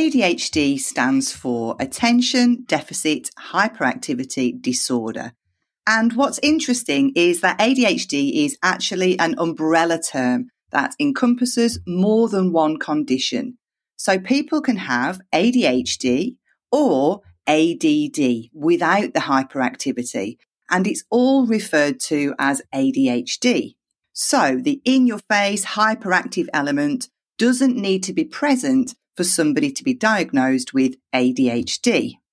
ADHD stands for Attention Deficit Hyperactivity Disorder. And what's interesting is that ADHD is actually an umbrella term that encompasses more than one condition. So people can have ADHD or ADD without the hyperactivity, and it's all referred to as ADHD. So the in your face hyperactive element doesn't need to be present for somebody to be diagnosed with ADHD.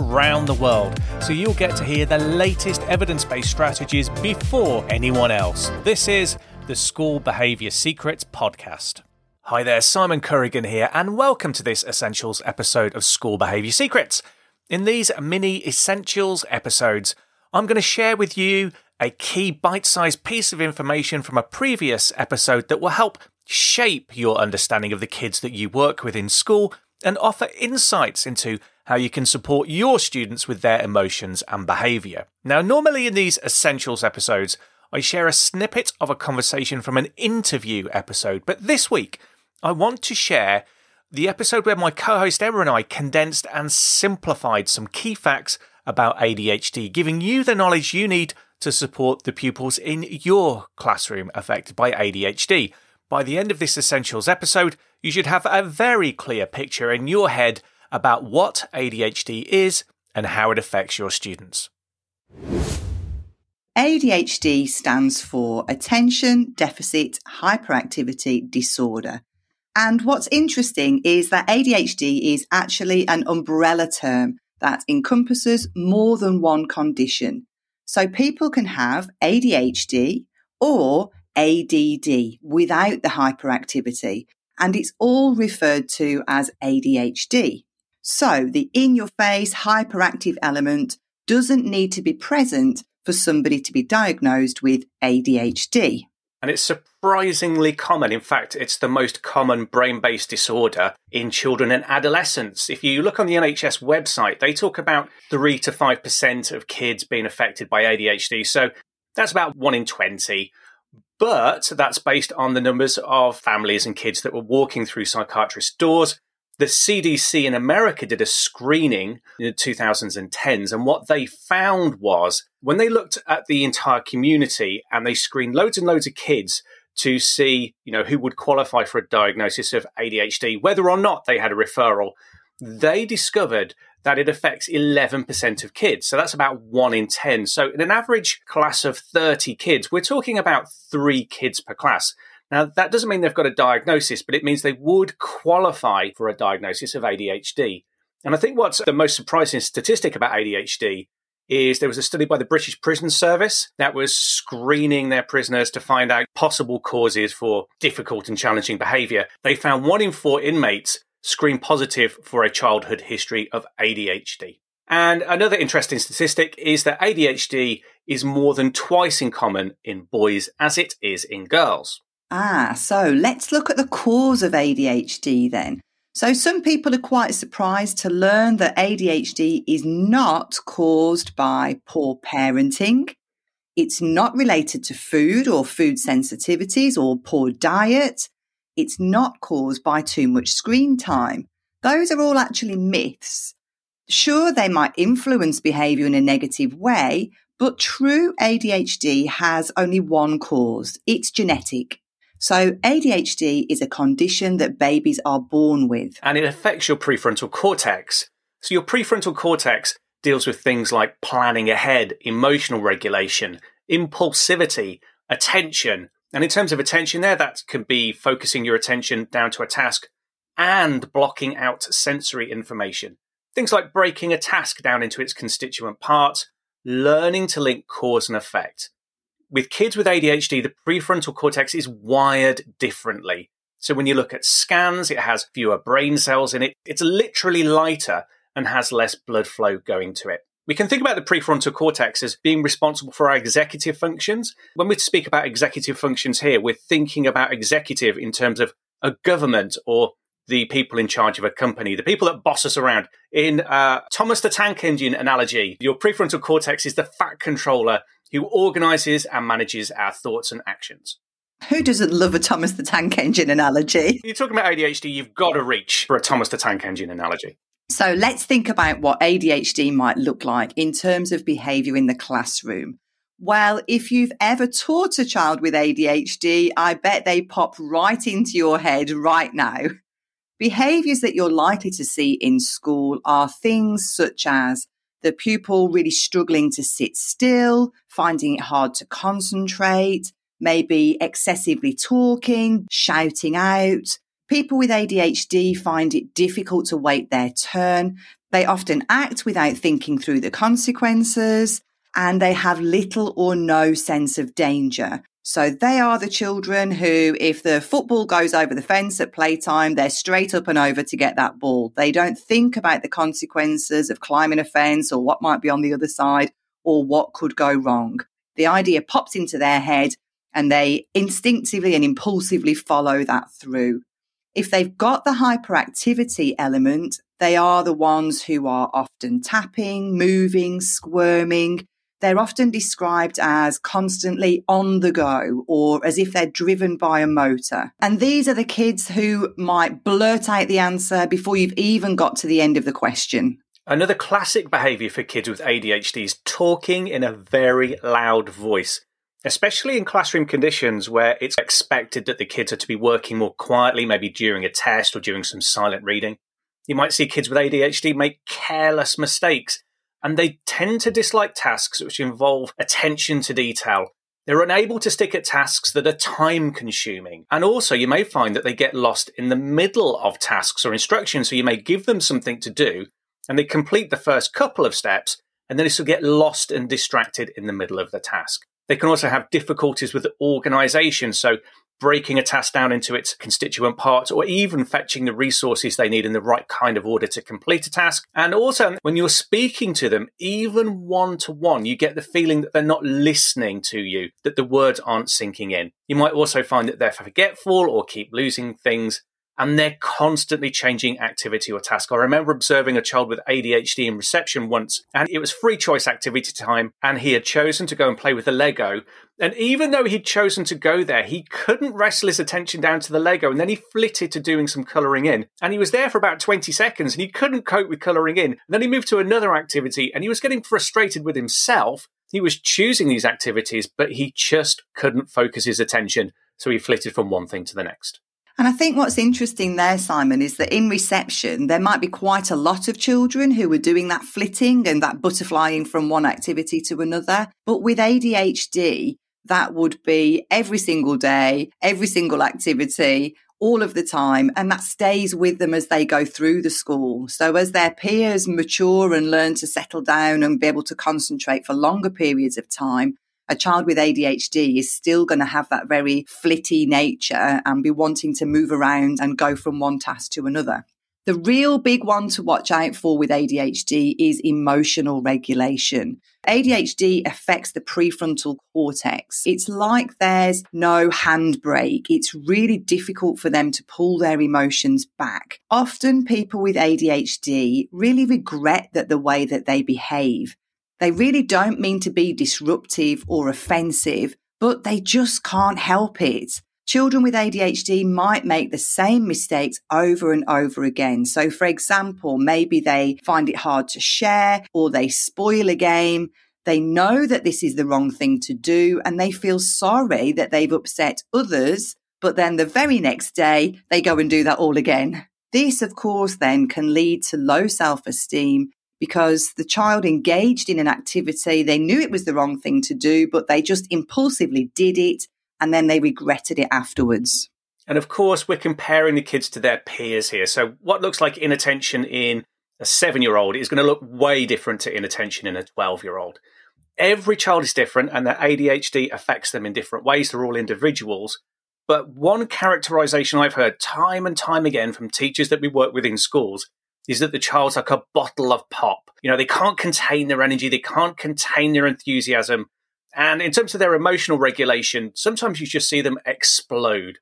around the world, so you'll get to hear the latest evidence based strategies before anyone else. This is the School Behaviour Secrets Podcast. Hi there, Simon Corrigan here, and welcome to this Essentials episode of School Behaviour Secrets. In these mini Essentials episodes, I'm going to share with you a key bite sized piece of information from a previous episode that will help shape your understanding of the kids that you work with in school and offer insights into how you can support your students with their emotions and behaviour. Now, normally in these Essentials episodes, I share a snippet of a conversation from an interview episode, but this week I want to share the episode where my co host Emma and I condensed and simplified some key facts about ADHD, giving you the knowledge you need to support the pupils in your classroom affected by ADHD. By the end of this Essentials episode, you should have a very clear picture in your head about what ADHD is and how it affects your students. ADHD stands for Attention Deficit Hyperactivity Disorder. And what's interesting is that ADHD is actually an umbrella term that encompasses more than one condition. So people can have ADHD or ADD without the hyperactivity, and it's all referred to as ADHD. So the in your face hyperactive element doesn't need to be present for somebody to be diagnosed with ADHD. And it's surprisingly common. In fact, it's the most common brain based disorder in children and adolescents. If you look on the NHS website, they talk about 3 to 5% of kids being affected by ADHD. So that's about 1 in 20. But that's based on the numbers of families and kids that were walking through psychiatrist doors the CDC in America did a screening in the 2010s, and what they found was when they looked at the entire community and they screened loads and loads of kids to see, you know, who would qualify for a diagnosis of ADHD, whether or not they had a referral, they discovered that it affects 11% of kids. So that's about one in 10. So in an average class of 30 kids, we're talking about three kids per class. Now, that doesn't mean they've got a diagnosis, but it means they would qualify for a diagnosis of ADHD. And I think what's the most surprising statistic about ADHD is there was a study by the British Prison Service that was screening their prisoners to find out possible causes for difficult and challenging behavior. They found one in four inmates screened positive for a childhood history of ADHD. And another interesting statistic is that ADHD is more than twice in common in boys as it is in girls. Ah, so let's look at the cause of ADHD then. So, some people are quite surprised to learn that ADHD is not caused by poor parenting. It's not related to food or food sensitivities or poor diet. It's not caused by too much screen time. Those are all actually myths. Sure, they might influence behavior in a negative way, but true ADHD has only one cause. It's genetic. So ADHD is a condition that babies are born with. And it affects your prefrontal cortex. So your prefrontal cortex deals with things like planning ahead, emotional regulation, impulsivity, attention. And in terms of attention there, that can be focusing your attention down to a task and blocking out sensory information. Things like breaking a task down into its constituent parts, learning to link cause and effect with kids with ADHD, the prefrontal cortex is wired differently. So when you look at scans, it has fewer brain cells in it. It's literally lighter and has less blood flow going to it. We can think about the prefrontal cortex as being responsible for our executive functions. When we speak about executive functions here, we're thinking about executive in terms of a government or the people in charge of a company, the people that boss us around. In uh, Thomas the Tank Engine analogy, your prefrontal cortex is the fat controller who organizes and manages our thoughts and actions. Who doesn't love a Thomas the Tank Engine analogy? You're talking about ADHD, you've got to reach for a Thomas the Tank Engine analogy. So let's think about what ADHD might look like in terms of behavior in the classroom. Well, if you've ever taught a child with ADHD, I bet they pop right into your head right now. Behaviors that you're likely to see in school are things such as the pupil really struggling to sit still, finding it hard to concentrate, maybe excessively talking, shouting out, People with ADHD find it difficult to wait their turn. They often act without thinking through the consequences and they have little or no sense of danger. So they are the children who, if the football goes over the fence at playtime, they're straight up and over to get that ball. They don't think about the consequences of climbing a fence or what might be on the other side or what could go wrong. The idea pops into their head and they instinctively and impulsively follow that through. If they've got the hyperactivity element, they are the ones who are often tapping, moving, squirming. They're often described as constantly on the go or as if they're driven by a motor. And these are the kids who might blurt out the answer before you've even got to the end of the question. Another classic behavior for kids with ADHD is talking in a very loud voice especially in classroom conditions where it's expected that the kids are to be working more quietly, maybe during a test or during some silent reading. You might see kids with ADHD make careless mistakes, and they tend to dislike tasks which involve attention to detail. They're unable to stick at tasks that are time consuming. And also, you may find that they get lost in the middle of tasks or instructions. So you may give them something to do and they complete the first couple of steps, and then they still get lost and distracted in the middle of the task. They can also have difficulties with organization. So breaking a task down into its constituent parts or even fetching the resources they need in the right kind of order to complete a task. And also when you're speaking to them, even one to one, you get the feeling that they're not listening to you, that the words aren't sinking in. You might also find that they're forgetful or keep losing things and they're constantly changing activity or task. I remember observing a child with ADHD in reception once, and it was free choice activity time, and he had chosen to go and play with the Lego. And even though he'd chosen to go there, he couldn't wrestle his attention down to the Lego, and then he flitted to doing some colouring in. And he was there for about 20 seconds, and he couldn't cope with colouring in. And then he moved to another activity, and he was getting frustrated with himself. He was choosing these activities, but he just couldn't focus his attention. So he flitted from one thing to the next. And I think what's interesting there, Simon, is that in reception, there might be quite a lot of children who are doing that flitting and that butterflying from one activity to another. But with ADHD, that would be every single day, every single activity, all of the time. And that stays with them as they go through the school. So as their peers mature and learn to settle down and be able to concentrate for longer periods of time, a child with ADHD is still going to have that very flitty nature and be wanting to move around and go from one task to another. The real big one to watch out for with ADHD is emotional regulation. ADHD affects the prefrontal cortex. It's like there's no handbrake. It's really difficult for them to pull their emotions back. Often people with ADHD really regret that the way that they behave. They really don't mean to be disruptive or offensive, but they just can't help it. Children with ADHD might make the same mistakes over and over again. So, for example, maybe they find it hard to share or they spoil a game. They know that this is the wrong thing to do and they feel sorry that they've upset others. But then the very next day, they go and do that all again. This, of course, then can lead to low self esteem because the child engaged in an activity. They knew it was the wrong thing to do, but they just impulsively did it and then they regretted it afterwards. And of course, we're comparing the kids to their peers here. So, what looks like inattention in a seven year old is going to look way different to inattention in a 12 year old. Every child is different, and their ADHD affects them in different ways. They're all individuals. But one characterization I've heard time and time again from teachers that we work with in schools is that the child's like a bottle of pop. You know, they can't contain their energy, they can't contain their enthusiasm. And in terms of their emotional regulation, sometimes you just see them explode.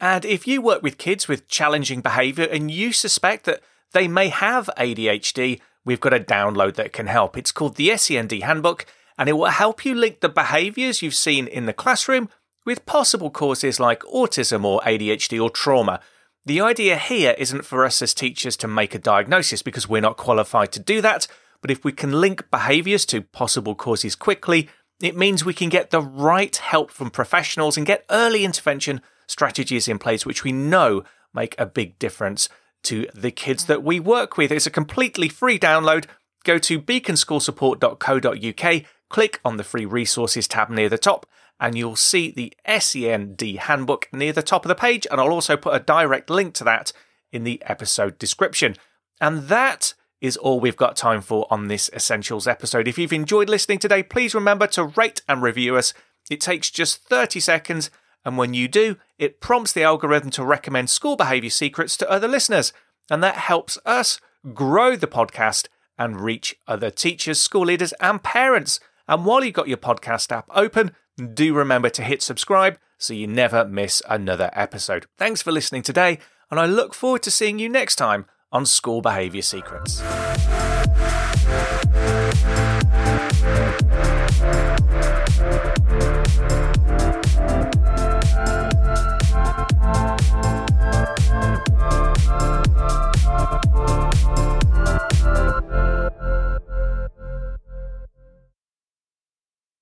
And if you work with kids with challenging behavior and you suspect that they may have ADHD, we've got a download that can help. It's called the SEND Handbook, and it will help you link the behaviors you've seen in the classroom with possible causes like autism or ADHD or trauma. The idea here isn't for us as teachers to make a diagnosis because we're not qualified to do that, but if we can link behaviors to possible causes quickly, it means we can get the right help from professionals and get early intervention strategies in place, which we know make a big difference to the kids that we work with. It's a completely free download. Go to beaconschoolsupport.co.uk, click on the free resources tab near the top, and you'll see the SEND handbook near the top of the page. And I'll also put a direct link to that in the episode description. And that is all we've got time for on this Essentials episode. If you've enjoyed listening today, please remember to rate and review us. It takes just 30 seconds, and when you do, it prompts the algorithm to recommend school behaviour secrets to other listeners. And that helps us grow the podcast and reach other teachers, school leaders, and parents. And while you've got your podcast app open, do remember to hit subscribe so you never miss another episode. Thanks for listening today, and I look forward to seeing you next time on School Behaviour Secrets.